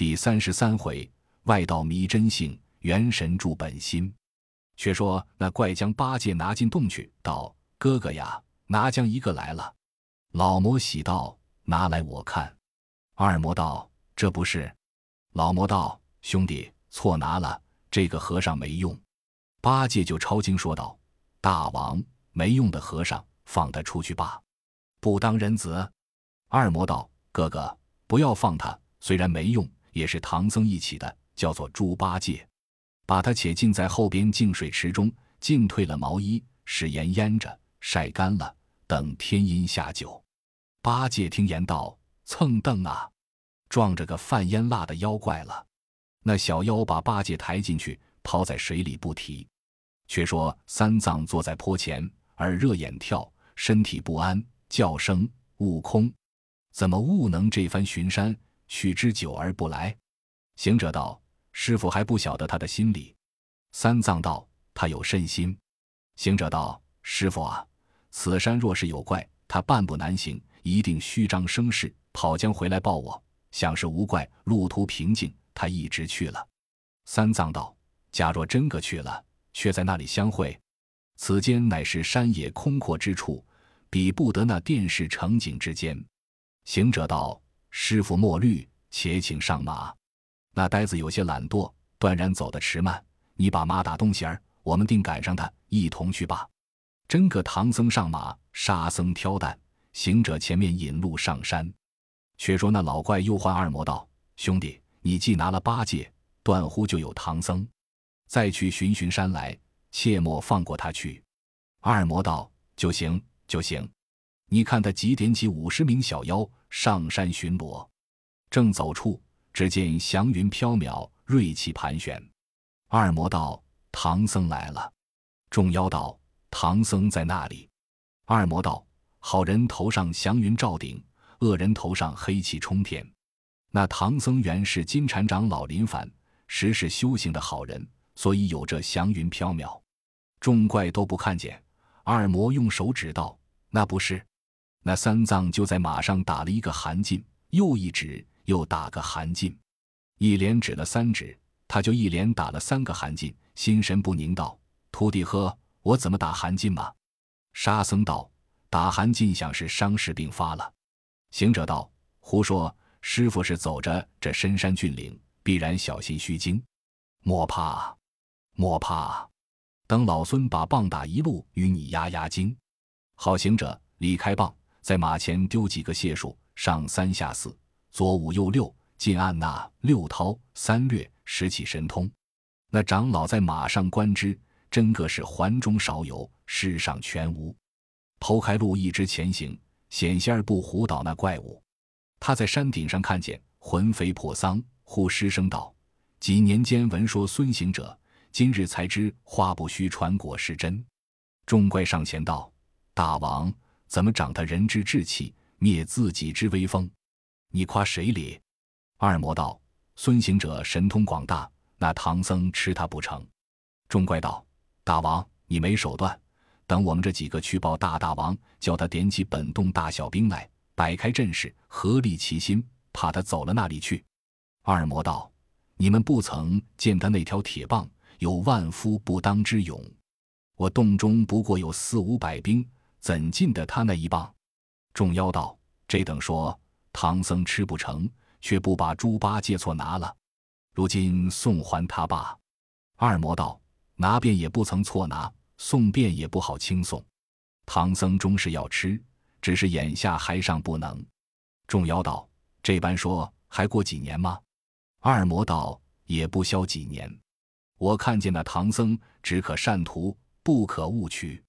第三十三回，外道迷真性，元神助本心。却说那怪将八戒拿进洞去，道：“哥哥呀，拿将一个来了。”老魔喜道：“拿来我看。”二魔道：“这不是。”老魔道：“兄弟，错拿了，这个和尚没用。”八戒就抄经说道：“大王没用的和尚，放他出去罢，不当人子。”二魔道：“哥哥，不要放他，虽然没用。”也是唐僧一起的，叫做猪八戒，把他且浸在后边净水池中，浸退了毛衣，使盐腌着，晒干了，等天阴下酒。八戒听言道：“蹭蹬啊，撞着个犯烟蜡的妖怪了。”那小妖把八戒抬进去，抛在水里不提。却说三藏坐在坡前，耳热眼跳，身体不安，叫声：“悟空，怎么悟能这番巡山？”取之久而不来，行者道：“师傅还不晓得他的心理。”三藏道：“他有甚心？”行者道：“师傅啊，此山若是有怪，他半步难行，一定虚张声势，跑将回来报我。想是无怪，路途平静，他一直去了。”三藏道：“假若真个去了，却在那里相会？此间乃是山野空阔之处，比不得那电视城景之间。”行者道。师傅莫虑，且请上马。那呆子有些懒惰，断然走得迟慢。你把马打东西儿，我们定赶上他，一同去罢。真个唐僧上马，沙僧挑担，行者前面引路上山。却说那老怪又唤二魔道：“兄弟，你既拿了八戒，断乎就有唐僧。再去巡巡山来，切莫放过他去。”二魔道：“就行，就行。你看他几点起五十名小妖。”上山巡逻，正走处，只见祥云飘渺，瑞气盘旋。二魔道：“唐僧来了。”众妖道：“唐僧在那里？”二魔道：“好人头上祥云罩顶，恶人头上黑气冲天。那唐僧原是金蝉长老林凡，实是修行的好人，所以有这祥云飘渺。众怪都不看见。二魔用手指道：“那不是。”那三藏就在马上打了一个寒噤，又一指，又打个寒噤，一连指了三指，他就一连打了三个寒噤，心神不宁道：“徒弟呵，我怎么打寒噤嘛？”沙僧道：“打寒噤想是伤势病发了。”行者道：“胡说！师傅是走着这深山峻岭，必然小心虚惊，莫怕，莫怕。等老孙把棒打一路，与你压压惊。”好行者，离开棒。在马前丢几个解数，上三下四，左五右六，尽按那六韬三略，拾起神通。那长老在马上观之，真个是环中少有，世上全无。剖开路一直前行，险些儿不唬倒那怪物。他在山顶上看见魂飞魄丧，忽失声道：“几年间闻说孙行者，今日才知话不虚传，果是真。”众怪上前道：“大王。”怎么长他人之志气，灭自己之威风？你夸谁哩？二魔道：孙行者神通广大，那唐僧吃他不成？众怪道：大王，你没手段，等我们这几个去报大大王，叫他点起本洞大小兵来，摆开阵势，合力齐心，怕他走了那里去。二魔道：你们不曾见他那条铁棒，有万夫不当之勇。我洞中不过有四五百兵。怎禁得他那一棒？众妖道：“这等说唐僧吃不成，却不把猪八戒错拿了，如今送还他罢。”二魔道：“拿便也不曾错拿，送便也不好轻送。唐僧终是要吃，只是眼下还尚不能。”众妖道：“这般说还过几年吗？”二魔道：“也不消几年。我看见那唐僧只可善图，不可误取。”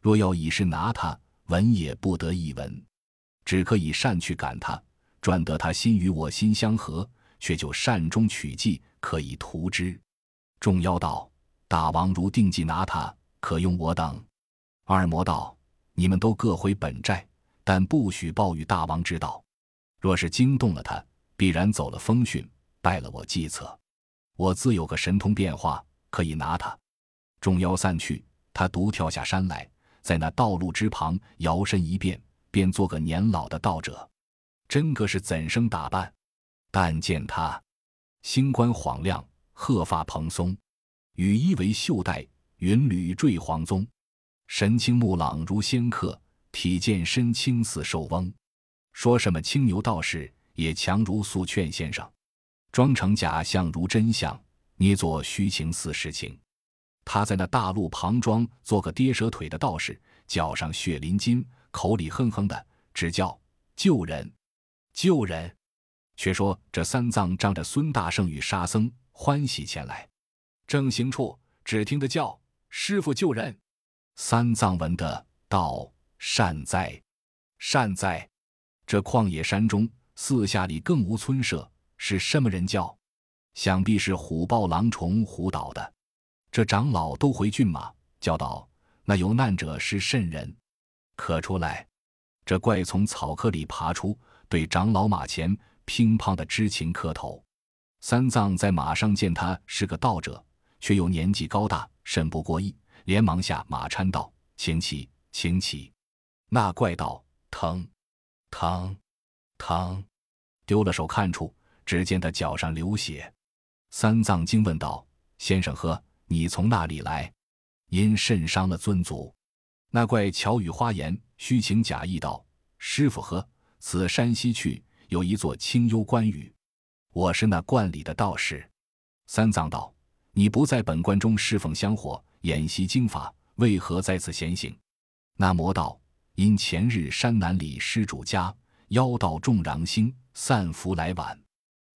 若要以势拿他，闻也不得一闻，只可以善去赶他，赚得他心与我心相合，却就善中取计，可以图之。众妖道：“大王如定计拿他，可用我等。”二魔道：“你们都各回本寨，但不许报与大王知道。若是惊动了他，必然走了风讯，败了我计策。我自有个神通变化，可以拿他。”众妖散去，他独跳下山来。在那道路之旁摇身一变，便做个年老的道者，真个是怎生打扮？但见他星冠晃亮，鹤发蓬松，羽衣为袖带，云履缀黄棕，神清目朗如仙客，体健身轻似寿翁。说什么青牛道士，也强如素劝先生。装成假象如真相，捏作虚情似实情。他在那大路旁庄做个跌蛇腿的道士，脚上血淋筋，口里哼哼的，只叫救人，救人。却说这三藏仗着孙大圣与沙僧欢喜前来，正行处，只听得叫师傅救人。三藏闻得道：“善哉，善哉！这旷野山中四下里更无村舍，是什么人叫？想必是虎豹狼虫虎捣的。这长老都回骏马，叫道：那有难者是甚人？可出来！这怪从草窠里爬出，对长老马前。”乒乓的知情磕头，三藏在马上见他是个道者，却又年纪高大，甚不过意，连忙下马搀道：“请起，请起。”那怪道：“疼，疼，疼！”丢了手看处，只见他脚上流血。三藏惊问道：“先生喝，你从那里来？因甚伤了尊祖？”那怪巧语花言，虚情假意道：“师傅呵，此山西去。”有一座清幽观宇，我是那观里的道士。三藏道：“你不在本观中侍奉香火，演习经法，为何在此闲行？”那魔道：“因前日山南里施主家妖道众禳星散福来晚，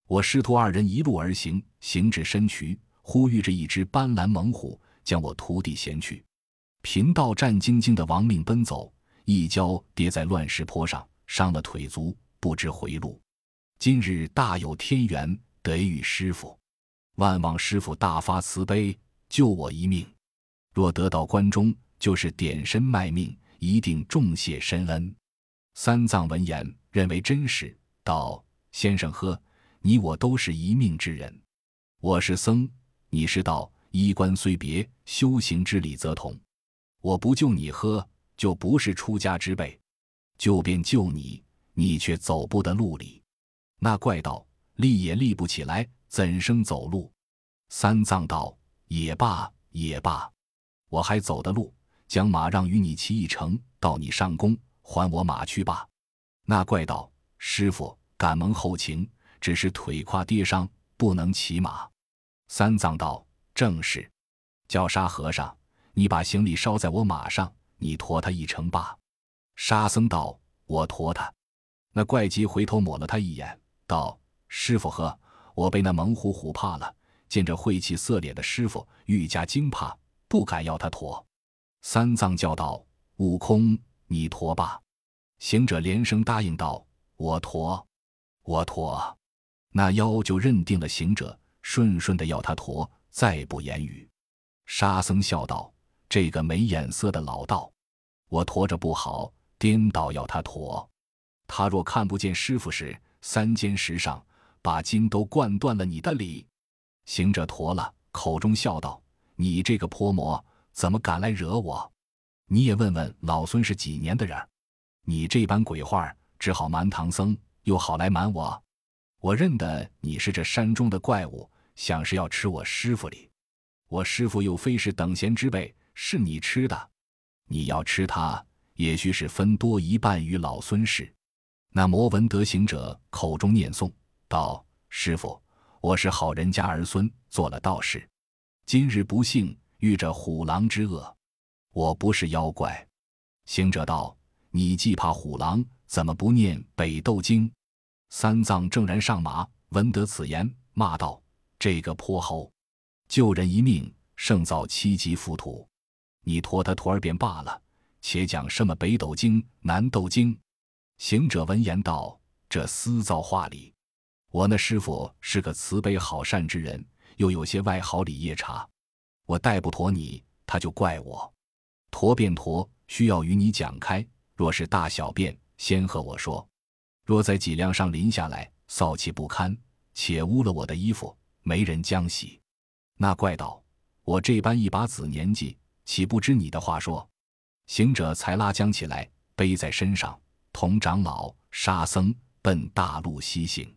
我师徒二人一路而行，行至深渠，呼吁着一只斑斓猛虎，将我徒弟衔去。贫道战兢兢的亡命奔走，一跤跌在乱石坡上，伤了腿足。”不知回路，今日大有天缘，得遇师傅，万望师傅大发慈悲，救我一命。若得到关中，就是点身卖命，一定重谢深恩。三藏闻言，认为真实，道：“先生呵，你我都是一命之人。我是僧，你是道，衣冠虽别，修行之理则同。我不救你喝，就不是出家之辈；救便救你。”你却走不得路里，那怪道立也立不起来，怎生走路？三藏道也罢也罢，我还走的路，将马让与你骑一程，到你上宫还我马去罢。那怪道师傅敢蒙厚情，只是腿胯跌伤，不能骑马。三藏道正是，叫沙和尚，你把行李捎在我马上，你驮他一程罢。沙僧道我驮他。那怪鸡回头抹了他一眼，道：“师傅呵，我被那猛虎唬怕了。见着晦气色脸的师傅，愈加惊怕，不敢要他驮。”三藏叫道：“悟空，你驮吧。”行者连声答应道：“我驮，我驮。”那妖就认定了行者，顺顺的要他驮，再不言语。沙僧笑道：“这个没眼色的老道，我驮着不好，颠倒要他驮。”他若看不见师傅时，三尖石上把筋都灌断了。你的理，行者驮了，口中笑道：“你这个泼魔，怎么敢来惹我？你也问问老孙是几年的人？你这般鬼话，只好瞒唐僧，又好来瞒我。我认得你是这山中的怪物，想是要吃我师傅哩。我师傅又非是等闲之辈，是你吃的。你要吃他，也须是分多一半与老孙是。”那魔闻得行者口中念诵道：“师傅，我是好人家儿孙，做了道士，今日不幸遇着虎狼之恶，我不是妖怪。”行者道：“你既怕虎狼，怎么不念北斗经？”三藏正然上马，闻得此言，骂道：“这个泼猴，救人一命胜造七级浮屠，你驮他徒儿便罢了，且讲什么北斗经、南斗经？”行者闻言道：“这私造话里，我那师傅是个慈悲好善之人，又有些外好里夜叉。我带不驮你，他就怪我。驮便驮，需要与你讲开。若是大小便，先和我说。若在脊梁上淋下来，臊气不堪，且污了我的衣服，没人将洗。那怪道：我这般一把子年纪，岂不知你的话说？行者才拉将起来，背在身上。同长老沙僧奔大路西行，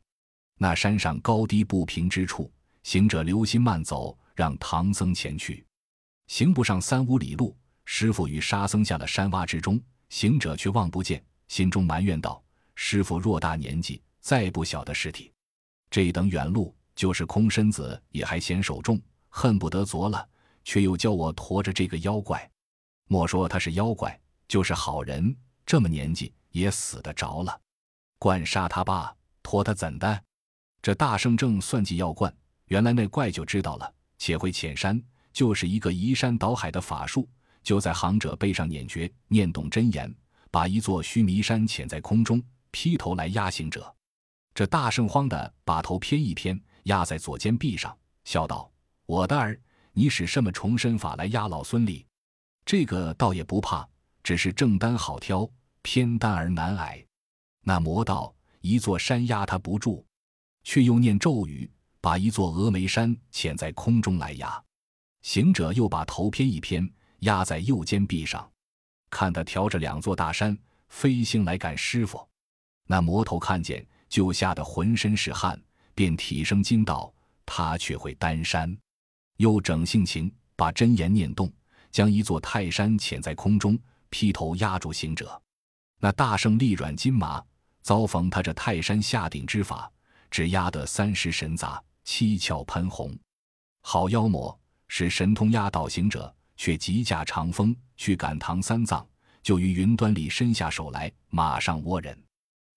那山上高低不平之处，行者留心慢走，让唐僧前去。行不上三五里路，师傅与沙僧下了山洼之中，行者却望不见，心中埋怨道：“师傅若大年纪，再不晓得尸体，这等远路，就是空身子也还嫌手重，恨不得琢了，却又教我驮着这个妖怪。莫说他是妖怪，就是好人，这么年纪也死得着了。惯杀他罢，驮他怎的？”这大圣正算计要惯，原来那怪就知道了，且会潜山。就是一个移山倒海的法术，就在行者背上捻诀，念动真言，把一座须弥山潜在空中，劈头来压行者。这大圣慌的把头偏一偏，压在左肩臂上，笑道：“我的儿，你使什么重身法来压老孙哩？这个倒也不怕，只是正丹好挑，偏丹而难挨。那魔道一座山压他不住，却又念咒语，把一座峨眉山潜在空中来压。”行者又把头偏一偏，压在右肩臂上，看他挑着两座大山飞星来赶师傅。那魔头看见，就吓得浑身是汗，便体生惊道：“他却会丹山。”又整性情，把真言念动，将一座泰山潜在空中，劈头压住行者。那大圣力软筋麻，遭逢他这泰山下顶之法，只压得三尸神杂，七窍喷红。好妖魔！使神通压倒行者，却急驾长风去赶唐三藏，就于云端里伸下手来，马上窝人。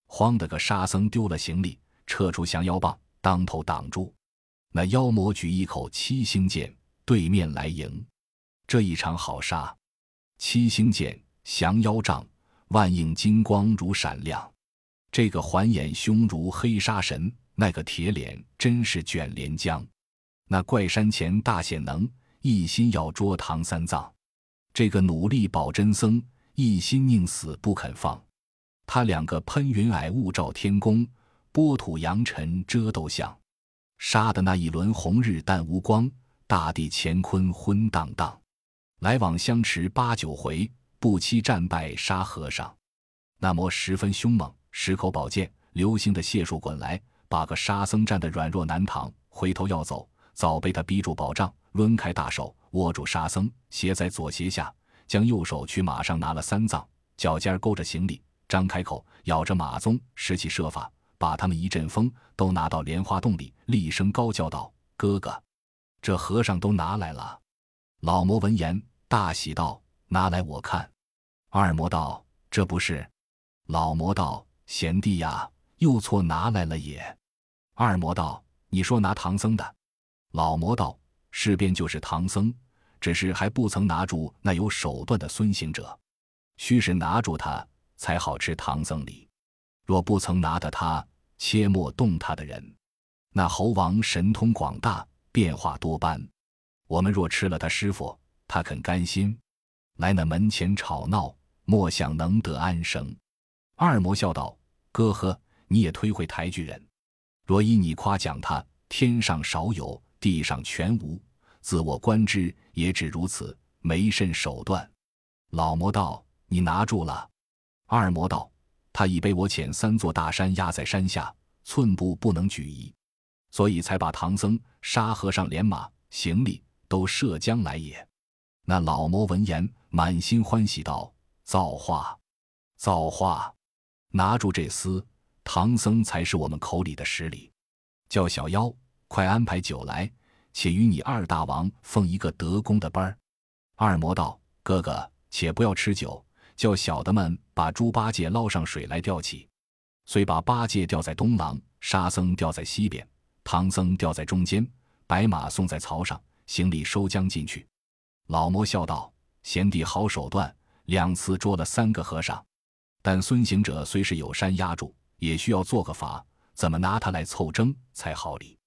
慌得个沙僧丢了行李，撤出降妖棒，当头挡住。那妖魔举一口七星剑，对面来迎。这一场好杀！七星剑，降妖杖，万应金光如闪亮。这个环眼凶如黑沙神，那个铁脸真是卷帘江。那怪山前大显能，一心要捉唐三藏。这个努力保真僧，一心宁死不肯放。他两个喷云霭雾罩天宫，波土扬尘遮斗相。杀的那一轮红日淡无光，大地乾坤昏荡荡。来往相持八九回，不期战败沙和尚。那魔十分凶猛，十口宝剑，流星的解数滚来，把个沙僧战得软弱难躺，回头要走。早被他逼住宝杖，抡开大手握住沙僧，斜在左斜下，将右手去马上拿了三藏，脚尖勾着行李，张开口咬着马鬃，使起设法，把他们一阵风都拿到莲花洞里，厉声高叫道：“哥哥，这和尚都拿来了。”老魔闻言大喜道：“拿来我看。”二魔道：“这不是。”老魔道：“贤弟呀，又错拿来了也。”二魔道：“你说拿唐僧的。”老魔道：“事便就是唐僧，只是还不曾拿住那有手段的孙行者。须是拿住他，才好吃唐僧礼。若不曾拿的他，切莫动他的人。那猴王神通广大，变化多般。我们若吃了他师傅，他肯甘心？来那门前吵闹，莫想能得安生。”二魔笑道：“哥呵，你也忒会抬举人。若依你夸奖他，天上少有。”地上全无，自我观之，也只如此，没甚手段。老魔道，你拿住了。二魔道，他已被我遣三座大山压在山下，寸步不能举移，所以才把唐僧、沙和尚连马行李都涉江来也。那老魔闻言，满心欢喜道：“造化，造化！拿住这厮，唐僧才是我们口里的实礼。叫小妖。”快安排酒来，且与你二大王奉一个德功的班儿。二魔道：“哥哥，且不要吃酒，叫小的们把猪八戒捞上水来吊起。遂把八戒吊在东廊，沙僧吊在西边，唐僧吊在中间，白马送在槽上，行李收将进去。”老魔笑道：“贤弟好手段，两次捉了三个和尚。但孙行者虽是有山压住，也需要做个法，怎么拿他来凑争才好理？”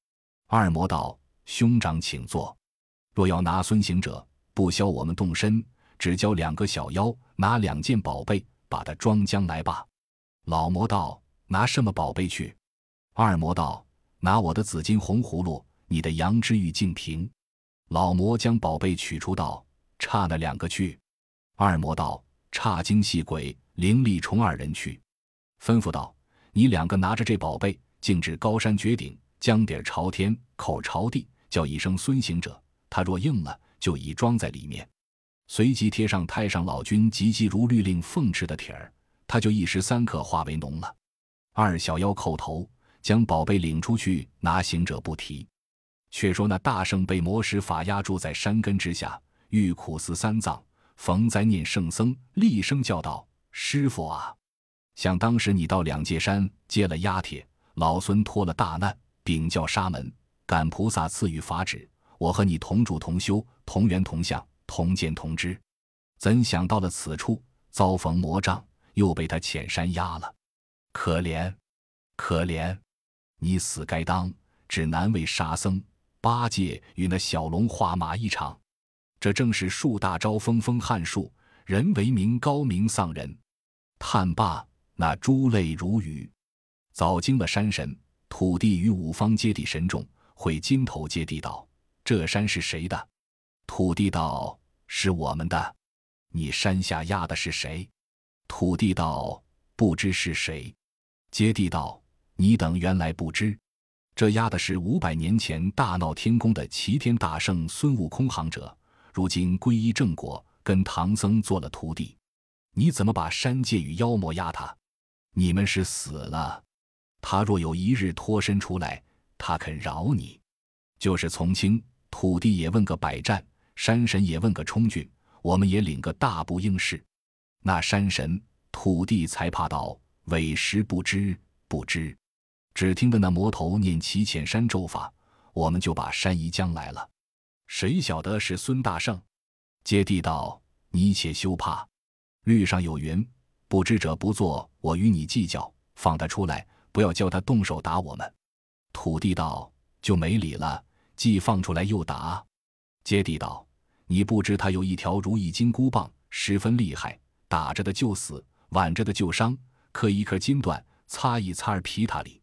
二魔道：“兄长请坐。若要拿孙行者，不消我们动身，只教两个小妖拿两件宝贝，把它装将来吧。”老魔道：“拿什么宝贝去？”二魔道：“拿我的紫金红葫芦，你的羊脂玉净瓶。”老魔将宝贝取出道：“差那两个去。”二魔道：“差精细鬼、灵力虫二人去。”吩咐道：“你两个拿着这宝贝。”径至高山绝顶，将底朝天，口朝地，叫一声“孙行者”。他若应了，就已装在里面。随即贴上太上老君急急如律令奉旨的帖儿，他就一时三刻化为脓了。二小妖叩头，将宝贝领出去，拿行者不提。却说那大圣被魔石法压住在山根之下，欲苦思三藏，逢灾念圣僧，厉声叫道：“师傅啊！想当时你到两界山接了压帖，老孙脱了大难，禀教沙门，感菩萨赐予法旨，我和你同住同修，同源同相，同见同知。怎想到了此处，遭逢魔障，又被他遣山压了，可怜，可怜！你死该当，只难为沙僧。”八戒与那小龙画马一场，这正是树大招风，风撼树；人为名高名丧人。叹罢，那珠泪如雨。早惊了山神、土地与五方揭谛神众，会金头揭地道：“这山是谁的？”土地道：“是我们的。”你山下压的是谁？土地道：“不知是谁。”接地道：“你等原来不知。”这压的是五百年前大闹天宫的齐天大圣孙悟空行者，如今皈依正果，跟唐僧做了徒弟。你怎么把山界与妖魔压他？你们是死了。他若有一日脱身出来，他肯饶你。就是从轻，土地也问个百战，山神也问个冲俊，我们也领个大步应试。那山神、土地才怕道：委实不知，不知。只听得那魔头念齐遣山咒法，我们就把山移将来了。谁晓得是孙大圣？接地道：“你且休怕，律上有云，不知者不做。我与你计较，放他出来，不要叫他动手打我们。”土地道：“就没理了，既放出来又打。”接地道：“你不知他有一条如意金箍棒，十分厉害，打着的就死，挽着的就伤，磕一颗金段，擦一擦儿皮塔里。”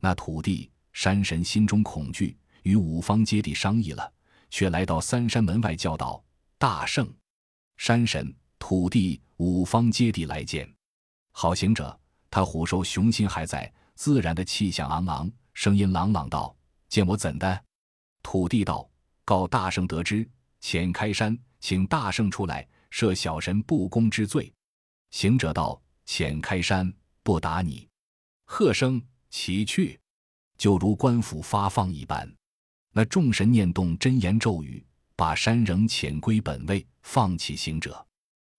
那土地山神心中恐惧，与五方揭谛商议了，却来到三山门外叫道：“大圣，山神、土地、五方揭谛来见。”好行者，他虎兽雄心还在，自然的气象昂昂，声音朗朗道：“见我怎的？”土地道：“告大圣得知，遣开山，请大圣出来，赦小神不公之罪。”行者道：“遣开山，不打你。”喝声。起去，就如官府发放一般。那众神念动真言咒语，把山仍遣归本位，放弃行者。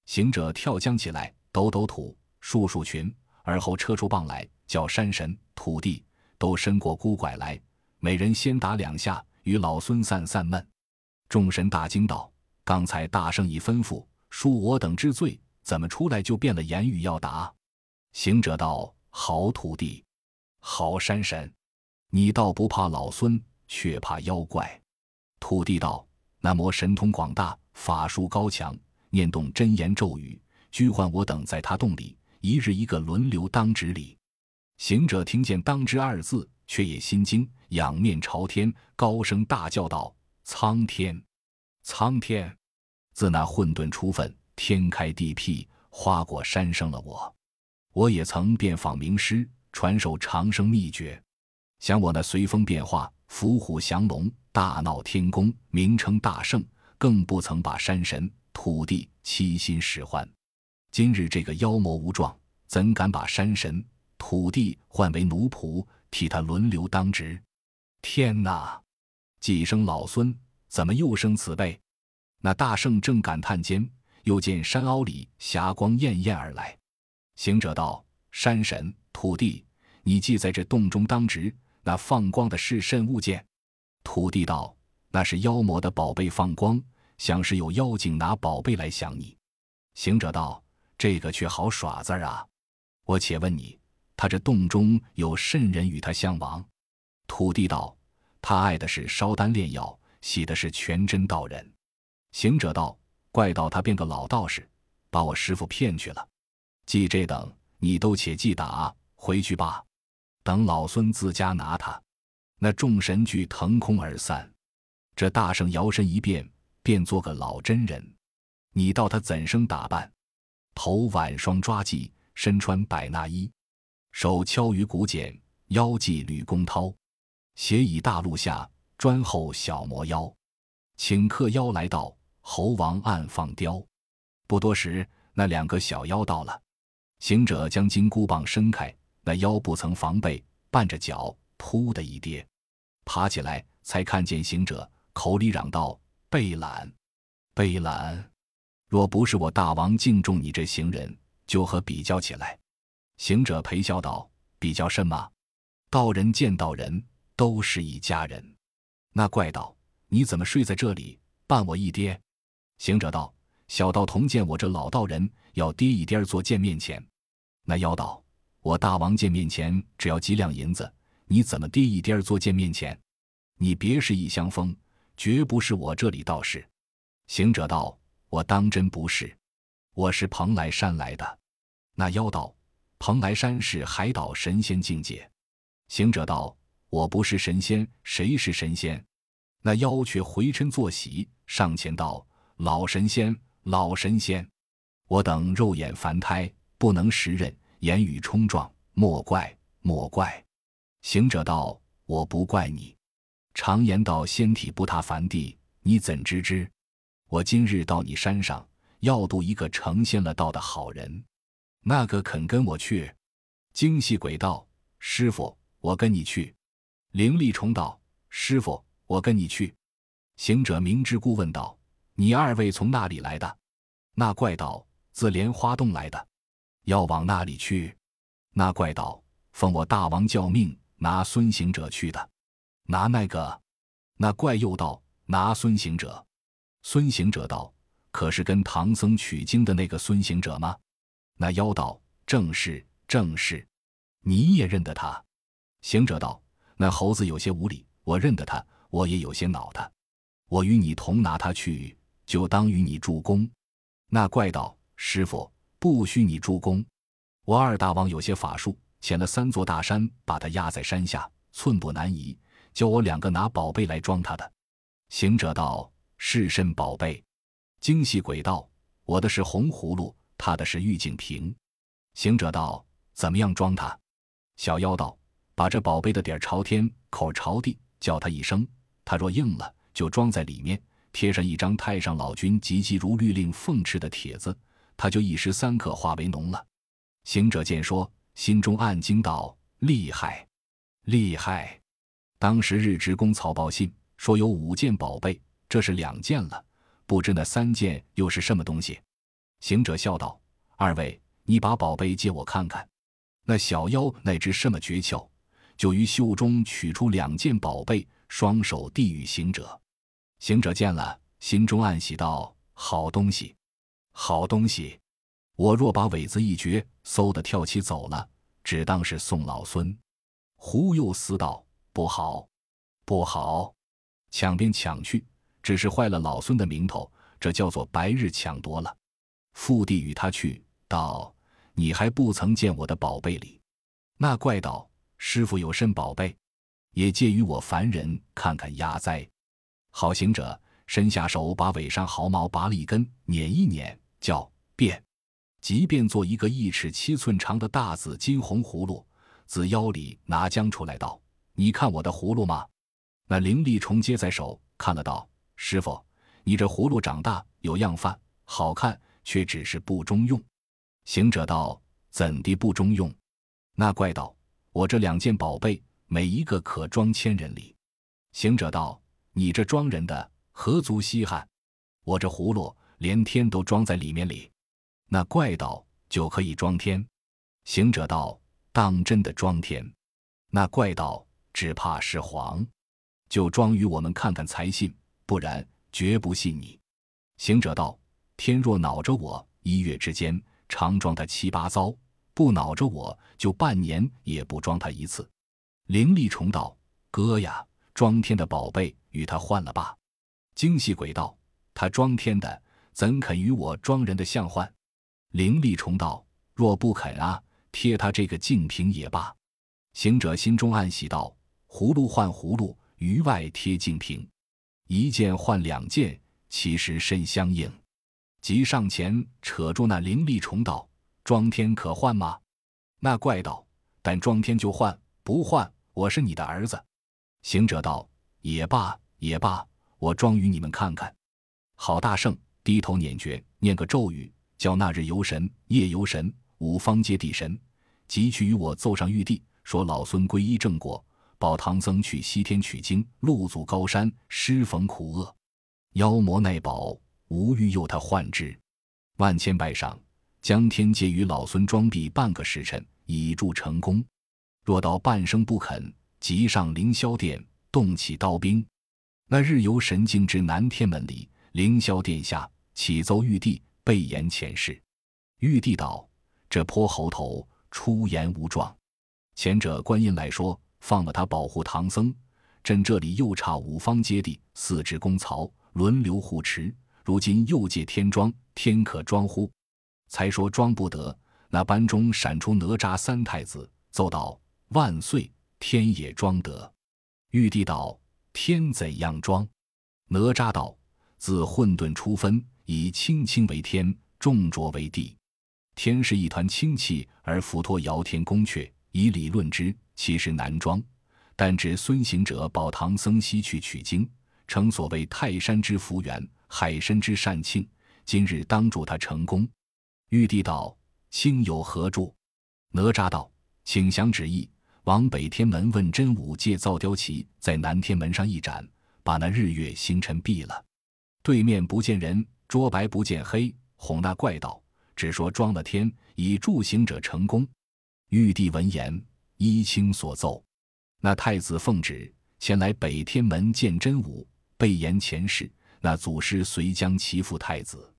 行者跳江起来，抖抖土，束束裙，而后撤出棒来，叫山神、土地都伸过孤拐来，每人先打两下，与老孙散散闷。众神大惊道：“刚才大圣已吩咐恕我等之罪，怎么出来就变了言语要打？”行者道：“好土地。”好山神，你倒不怕老孙，却怕妖怪。土地道：那魔神通广大，法术高强，念动真言咒语，拘唤我等在他洞里，一日一个轮流当值里。行者听见“当值”二字，却也心惊，仰面朝天，高声大叫道：“苍天，苍天！自那混沌初分，天开地辟，花果山生了我。我也曾遍访名师。”传授长生秘诀，想我那随风变化、伏虎降龙、大闹天宫，名称大圣，更不曾把山神、土地欺心使唤。今日这个妖魔无状，怎敢把山神、土地换为奴仆，替他轮流当值？天哪！几生老孙，怎么又生此辈？那大圣正感叹间，又见山凹里霞光艳艳而来。行者道：“山神。”土地，你既在这洞中当值，那放光的是甚物件？土地道：“那是妖魔的宝贝放光，想是有妖精拿宝贝来想你。”行者道：“这个却好耍字啊！我且问你，他这洞中有甚人与他相亡？”土地道：“他爱的是烧丹炼药，喜的是全真道人。”行者道：“怪道他变个老道士，把我师傅骗去了。记这等，你都且记打。”回去吧，等老孙自家拿他。那众神俱腾空而散。这大圣摇身一变，变做个老真人。你道他怎生打扮？头挽双抓髻，身穿百衲衣，手敲鱼鼓锏，妖祭吕公涛，携以大路下，专候小魔妖。请客妖来到，猴王暗放雕。不多时，那两个小妖到了。行者将金箍棒伸开，那妖不曾防备，绊着脚，扑的一跌，爬起来才看见行者，口里嚷道：“贝懒，贝懒！若不是我大王敬重你这行人，就和比较起来。”行者陪笑道：“比较甚吗？道人见道人，都是一家人。”那怪道：“你怎么睡在这里，伴我一跌？”行者道：“小道童见我这老道人要跌一跌做见面钱。”那妖道：“我大王见面钱只要几两银子，你怎么跌一跌做见面钱？你别是一乡风，绝不是我这里道士。”行者道：“我当真不是，我是蓬莱山来的。”那妖道：“蓬莱山是海岛神仙境界。”行者道：“我不是神仙，谁是神仙？”那妖却回身坐席，上前道：“老神仙，老神仙，我等肉眼凡胎，不能识人，言语冲撞，莫怪，莫怪。”行者道：“我不怪你。常言道，仙体不踏凡地，你怎知之？我今日到你山上，要度一个成仙了道的好人。那个肯跟我去？”精细鬼道：“师傅，我跟你去。”灵力虫道：“师傅。”我跟你去。行者明知故问道：“你二位从那里来的？”那怪道：“自莲花洞来的，要往那里去？”那怪道：“奉我大王教命，拿孙行者去的。”拿那个？那怪又道：“拿孙行者。”孙行者道：“可是跟唐僧取经的那个孙行者吗？”那妖道：“正是，正是。你也认得他？”行者道：“那猴子有些无礼，我认得他。”我也有些恼他，我与你同拿他去，就当与你助攻。那怪道：“师傅，不需你助攻，我二大王有些法术，遣了三座大山，把他压在山下，寸步难移，叫我两个拿宝贝来装他的。”行者道：“是甚宝贝？”精细鬼道：“我的是红葫芦，他的是玉净瓶。”行者道：“怎么样装他？”小妖道：“把这宝贝的底儿朝天，口朝地，叫他一声。”他若应了，就装在里面，贴上一张太上老君急急如律令奉敕的帖子，他就一时三刻化为脓了。行者见说，心中暗惊道：“厉害，厉害！”当时日职公草报信说有五件宝贝，这是两件了，不知那三件又是什么东西。行者笑道：“二位，你把宝贝借我看看。”那小妖乃知什么诀窍，就于袖中取出两件宝贝。双手递与行者，行者见了，心中暗喜道：“好东西，好东西！我若把尾子一绝，嗖的跳起走了，只当是送老孙。”忽又思道：“不好，不好！抢便抢去，只是坏了老孙的名头，这叫做白日抢夺了。”复递与他去道：“你还不曾见我的宝贝里？”那怪道：“师傅有甚宝贝？”也借于我凡人看看压灾。好行者伸下手，把尾上毫毛拔了一根，捻一捻，叫变，即便做一个一尺七寸长的大紫金红葫芦，自腰里拿将出来，道：“你看我的葫芦吗？”那灵力虫接在手看了，道：“师傅，你这葫芦长大有样范，好看，却只是不中用。”行者道：“怎地不中用？”那怪道：“我这两件宝贝。”每一个可装千人里，行者道：“你这装人的何足稀罕？我这葫芦连天都装在里面里。”那怪道：“就可以装天。”行者道：“当真的装天？”那怪道：“只怕是谎，就装与我们看看才信，不然绝不信你。”行者道：“天若恼着我，一月之间常装他七八遭；不恼着我，就半年也不装他一次。”灵力虫道：“哥呀，装天的宝贝与他换了吧。”精细鬼道：“他装天的，怎肯与我装人的相换？”灵力虫道：“若不肯啊，贴他这个净瓶也罢。”行者心中暗喜道：“葫芦换葫芦，于外贴净瓶，一件换两件，其实甚相应。”即上前扯住那灵力虫道：“装天可换吗？”那怪道：“但装天就换。”不换，我是你的儿子。”行者道：“也罢，也罢，我装与你们看看。”郝大圣低头捻诀，念个咒语，叫那日游神、夜游神、五方揭谛神，即去与我奏上玉帝，说老孙皈依正果，保唐僧去西天取经，路阻高山，失逢苦厄，妖魔耐保，无欲诱他换之。万千拜上，将天借与老孙装逼半个时辰，以助成功。若到半生不肯，即上凌霄殿，动起刀兵。那日游神境至南天门里。凌霄殿下启奏玉帝，备言前事。玉帝道：“这泼猴头出言无状。前者观音来说，放了他保护唐僧。朕这里又差五方揭谛、四支公曹轮流护持。如今又借天装，天可装乎？才说装不得。那班中闪出哪吒三太子，奏道：万岁，天也装得。玉帝道：天怎样装？哪吒道。自混沌初分，以清清为天，重浊为地。天是一团清气，而浮托瑶天宫阙。以理论之，其实难装。但指孙行者保唐僧西去取经，成所谓泰山之福缘，海深之善庆。今日当助他成功。玉帝道：“卿有何助？”哪吒道：“请降旨意，往北天门问真武借造雕旗，在南天门上一展，把那日月星辰毙了。”对面不见人，桌白不见黑，哄那怪道：“只说装了天，以助行者成功。”玉帝闻言，依卿所奏。那太子奉旨前来北天门见真武，备言前事。那祖师遂将其父太子。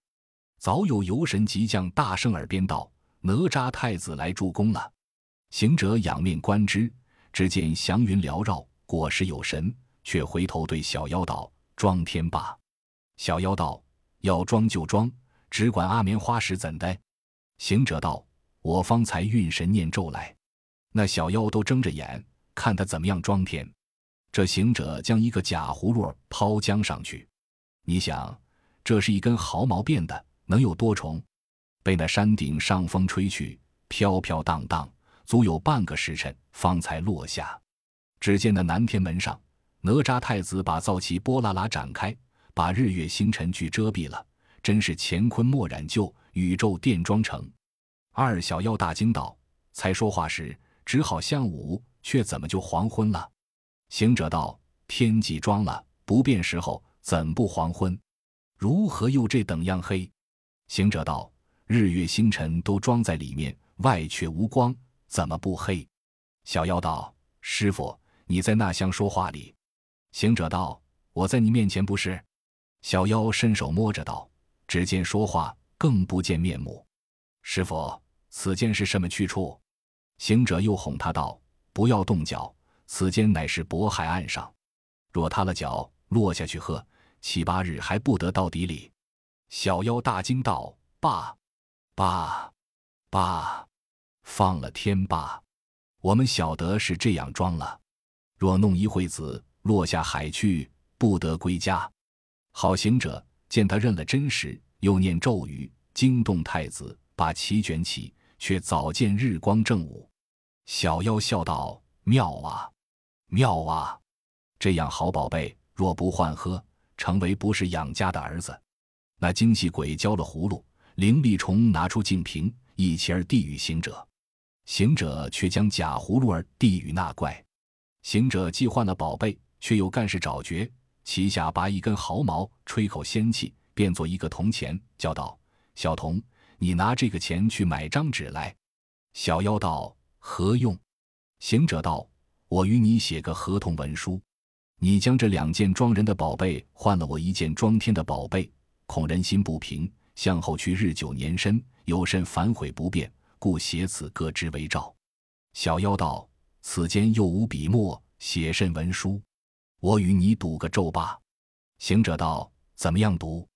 早有游神即将大圣耳边道：“哪吒太子来助攻了。”行者仰面观之，只见祥云缭绕，果实有神，却回头对小妖道：“装天罢。”小妖道：“要装就装，只管阿棉花时怎的？”行者道：“我方才运神念咒来。”那小妖都睁着眼看他怎么样装天。这行者将一个假葫芦抛江上去，你想，这是一根毫毛变的，能有多重？被那山顶上风吹去，飘飘荡荡，足有半个时辰方才落下。只见那南天门上，哪吒太子把皂旗波拉拉展开。把日月星辰俱遮蔽了，真是乾坤莫染旧，宇宙电装成。二小妖大惊道：“才说话时只好向午，却怎么就黄昏了？”行者道：“天既装了，不变时候怎不黄昏？如何又这等样黑？”行者道：“日月星辰都装在里面，外却无光，怎么不黑？”小妖道：“师傅，你在那厢说话里。”行者道：“我在你面前不是。”小妖伸手摸着道：“只见说话，更不见面目。师傅，此间是什么去处？”行者又哄他道：“不要动脚，此间乃是渤海岸上，若塌了脚，落下去，呵，七八日还不得到底里。”小妖大惊道：“罢，罢，罢，放了天罢！我们晓得是这样装了，若弄一会子，落下海去，不得归家。”好行者见他认了真实，又念咒语，惊动太子，把旗卷起，却早见日光正午。小妖笑道：“妙啊，妙啊！这样好宝贝，若不换喝，成为不是养家的儿子。”那精细鬼交了葫芦，灵力虫拿出净瓶，一起儿递与行者。行者却将假葫芦儿递与那怪。行者既换了宝贝，却又干事找绝。旗下拔一根毫毛，吹口仙气，变作一个铜钱，叫道：“小童，你拿这个钱去买张纸来。”小妖道：“何用？”行者道：“我与你写个合同文书，你将这两件装人的宝贝换了我一件装天的宝贝，恐人心不平，向后去日久年深，有甚反悔不便，故写此各之为照。”小妖道：“此间又无笔墨，写甚文书？”我与你赌个咒罢。行者道：“怎么样赌？”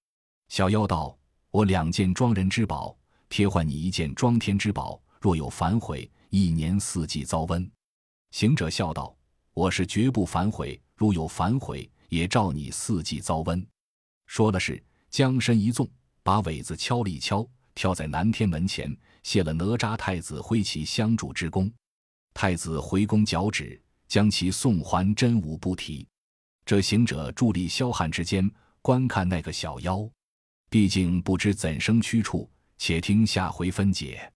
小妖道：“我两件装人之宝，贴换你一件装天之宝。若有反悔，一年四季遭瘟。”行者笑道：“我是绝不反悔。如有反悔，也照你四季遭瘟。”说了是，将身一纵，把尾子敲了一敲，跳在南天门前，谢了哪吒太子挥旗相助之功。太子回宫脚趾，将其送还真武不提。这行者伫立霄汉之间，观看那个小妖，毕竟不知怎生驱处，且听下回分解。